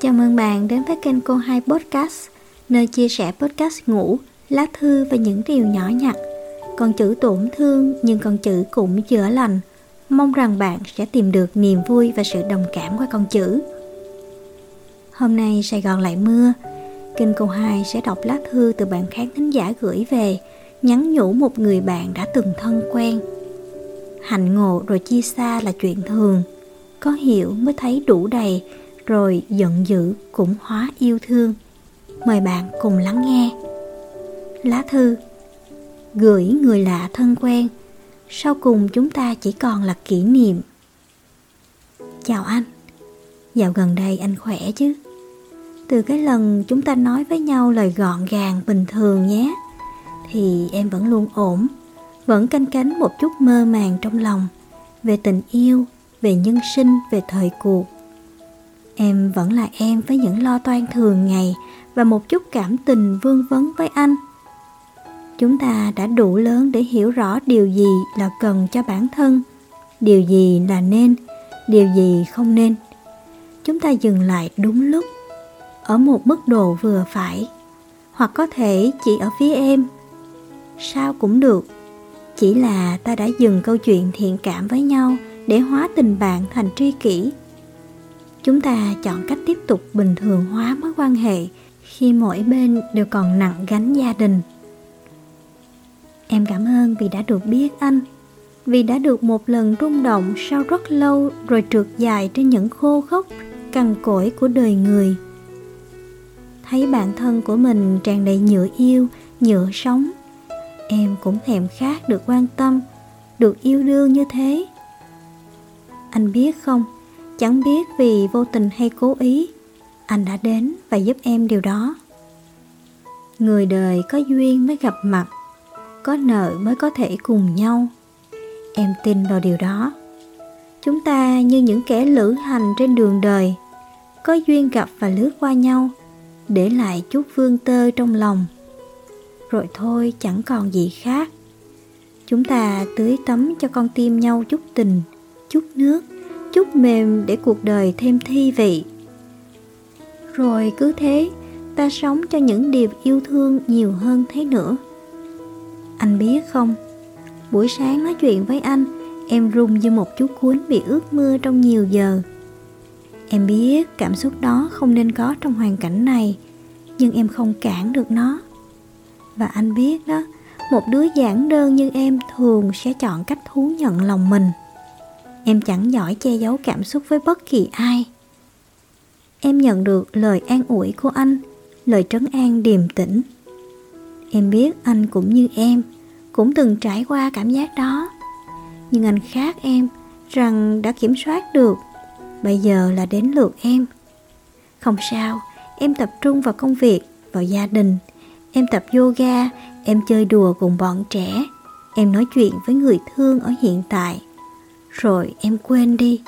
Chào mừng bạn đến với kênh Cô Hai Podcast, nơi chia sẻ podcast ngủ, lá thư và những điều nhỏ nhặt. Con chữ tổn thương nhưng con chữ cũng chữa lành. Mong rằng bạn sẽ tìm được niềm vui và sự đồng cảm qua con chữ. Hôm nay Sài Gòn lại mưa. Kênh Cô Hai sẽ đọc lá thư từ bạn khán thính giả gửi về, nhắn nhủ một người bạn đã từng thân quen. Hạnh ngộ rồi chia xa là chuyện thường, có hiểu mới thấy đủ đầy rồi giận dữ cũng hóa yêu thương. Mời bạn cùng lắng nghe. Lá thư, gửi người lạ thân quen, sau cùng chúng ta chỉ còn là kỷ niệm. Chào anh, dạo gần đây anh khỏe chứ? Từ cái lần chúng ta nói với nhau lời gọn gàng bình thường nhé, thì em vẫn luôn ổn, vẫn canh cánh một chút mơ màng trong lòng về tình yêu, về nhân sinh, về thời cuộc. Em vẫn là em với những lo toan thường ngày và một chút cảm tình vương vấn với anh. Chúng ta đã đủ lớn để hiểu rõ điều gì là cần cho bản thân, điều gì là nên, điều gì không nên. Chúng ta dừng lại đúng lúc, ở một mức độ vừa phải, hoặc có thể chỉ ở phía em. Sao cũng được, chỉ là ta đã dừng câu chuyện thiện cảm với nhau để hóa tình bạn thành tri kỷ chúng ta chọn cách tiếp tục bình thường hóa mối quan hệ khi mỗi bên đều còn nặng gánh gia đình. Em cảm ơn vì đã được biết anh, vì đã được một lần rung động sau rất lâu rồi trượt dài trên những khô khốc, cằn cỗi của đời người. Thấy bản thân của mình tràn đầy nhựa yêu, nhựa sống, em cũng thèm khát được quan tâm, được yêu đương như thế. Anh biết không? Chẳng biết vì vô tình hay cố ý, Anh đã đến và giúp em điều đó. Người đời có duyên mới gặp mặt, Có nợ mới có thể cùng nhau. Em tin vào điều đó. Chúng ta như những kẻ lữ hành trên đường đời, Có duyên gặp và lướt qua nhau, Để lại chút vương tơ trong lòng. Rồi thôi, chẳng còn gì khác. Chúng ta tưới tắm cho con tim nhau chút tình, Chút nước chút mềm để cuộc đời thêm thi vị. Rồi cứ thế, ta sống cho những điều yêu thương nhiều hơn thế nữa. Anh biết không? Buổi sáng nói chuyện với anh, em run như một chú cuốn bị ướt mưa trong nhiều giờ. Em biết cảm xúc đó không nên có trong hoàn cảnh này, nhưng em không cản được nó. Và anh biết đó, một đứa giản đơn như em thường sẽ chọn cách thú nhận lòng mình em chẳng giỏi che giấu cảm xúc với bất kỳ ai. Em nhận được lời an ủi của anh, lời trấn an điềm tĩnh. Em biết anh cũng như em, cũng từng trải qua cảm giác đó. Nhưng anh khác em, rằng đã kiểm soát được. Bây giờ là đến lượt em. Không sao, em tập trung vào công việc, vào gia đình. Em tập yoga, em chơi đùa cùng bọn trẻ. Em nói chuyện với người thương ở hiện tại rồi em quên đi.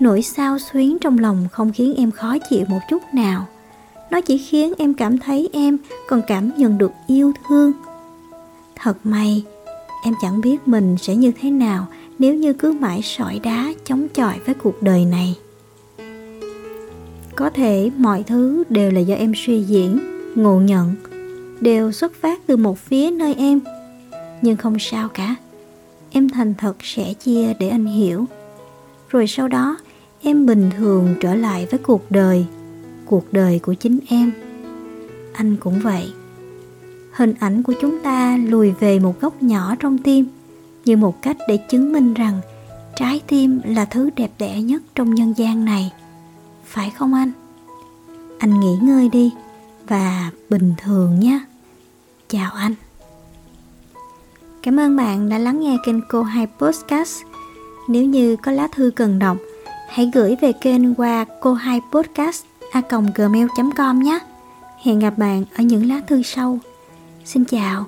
Nỗi sao xuyến trong lòng không khiến em khó chịu một chút nào. Nó chỉ khiến em cảm thấy em còn cảm nhận được yêu thương. Thật may, em chẳng biết mình sẽ như thế nào nếu như cứ mãi sỏi đá chống chọi với cuộc đời này. Có thể mọi thứ đều là do em suy diễn, ngộ nhận, đều xuất phát từ một phía nơi em, nhưng không sao cả em thành thật sẽ chia để anh hiểu. Rồi sau đó, em bình thường trở lại với cuộc đời cuộc đời của chính em. Anh cũng vậy. Hình ảnh của chúng ta lùi về một góc nhỏ trong tim, như một cách để chứng minh rằng trái tim là thứ đẹp đẽ nhất trong nhân gian này. Phải không anh? Anh nghỉ ngơi đi và bình thường nhé. Chào anh. Cảm ơn bạn đã lắng nghe kênh Cô Hai Podcast. Nếu như có lá thư cần đọc, hãy gửi về kênh qua cô hai podcast a gmail.com nhé. Hẹn gặp bạn ở những lá thư sau. Xin chào.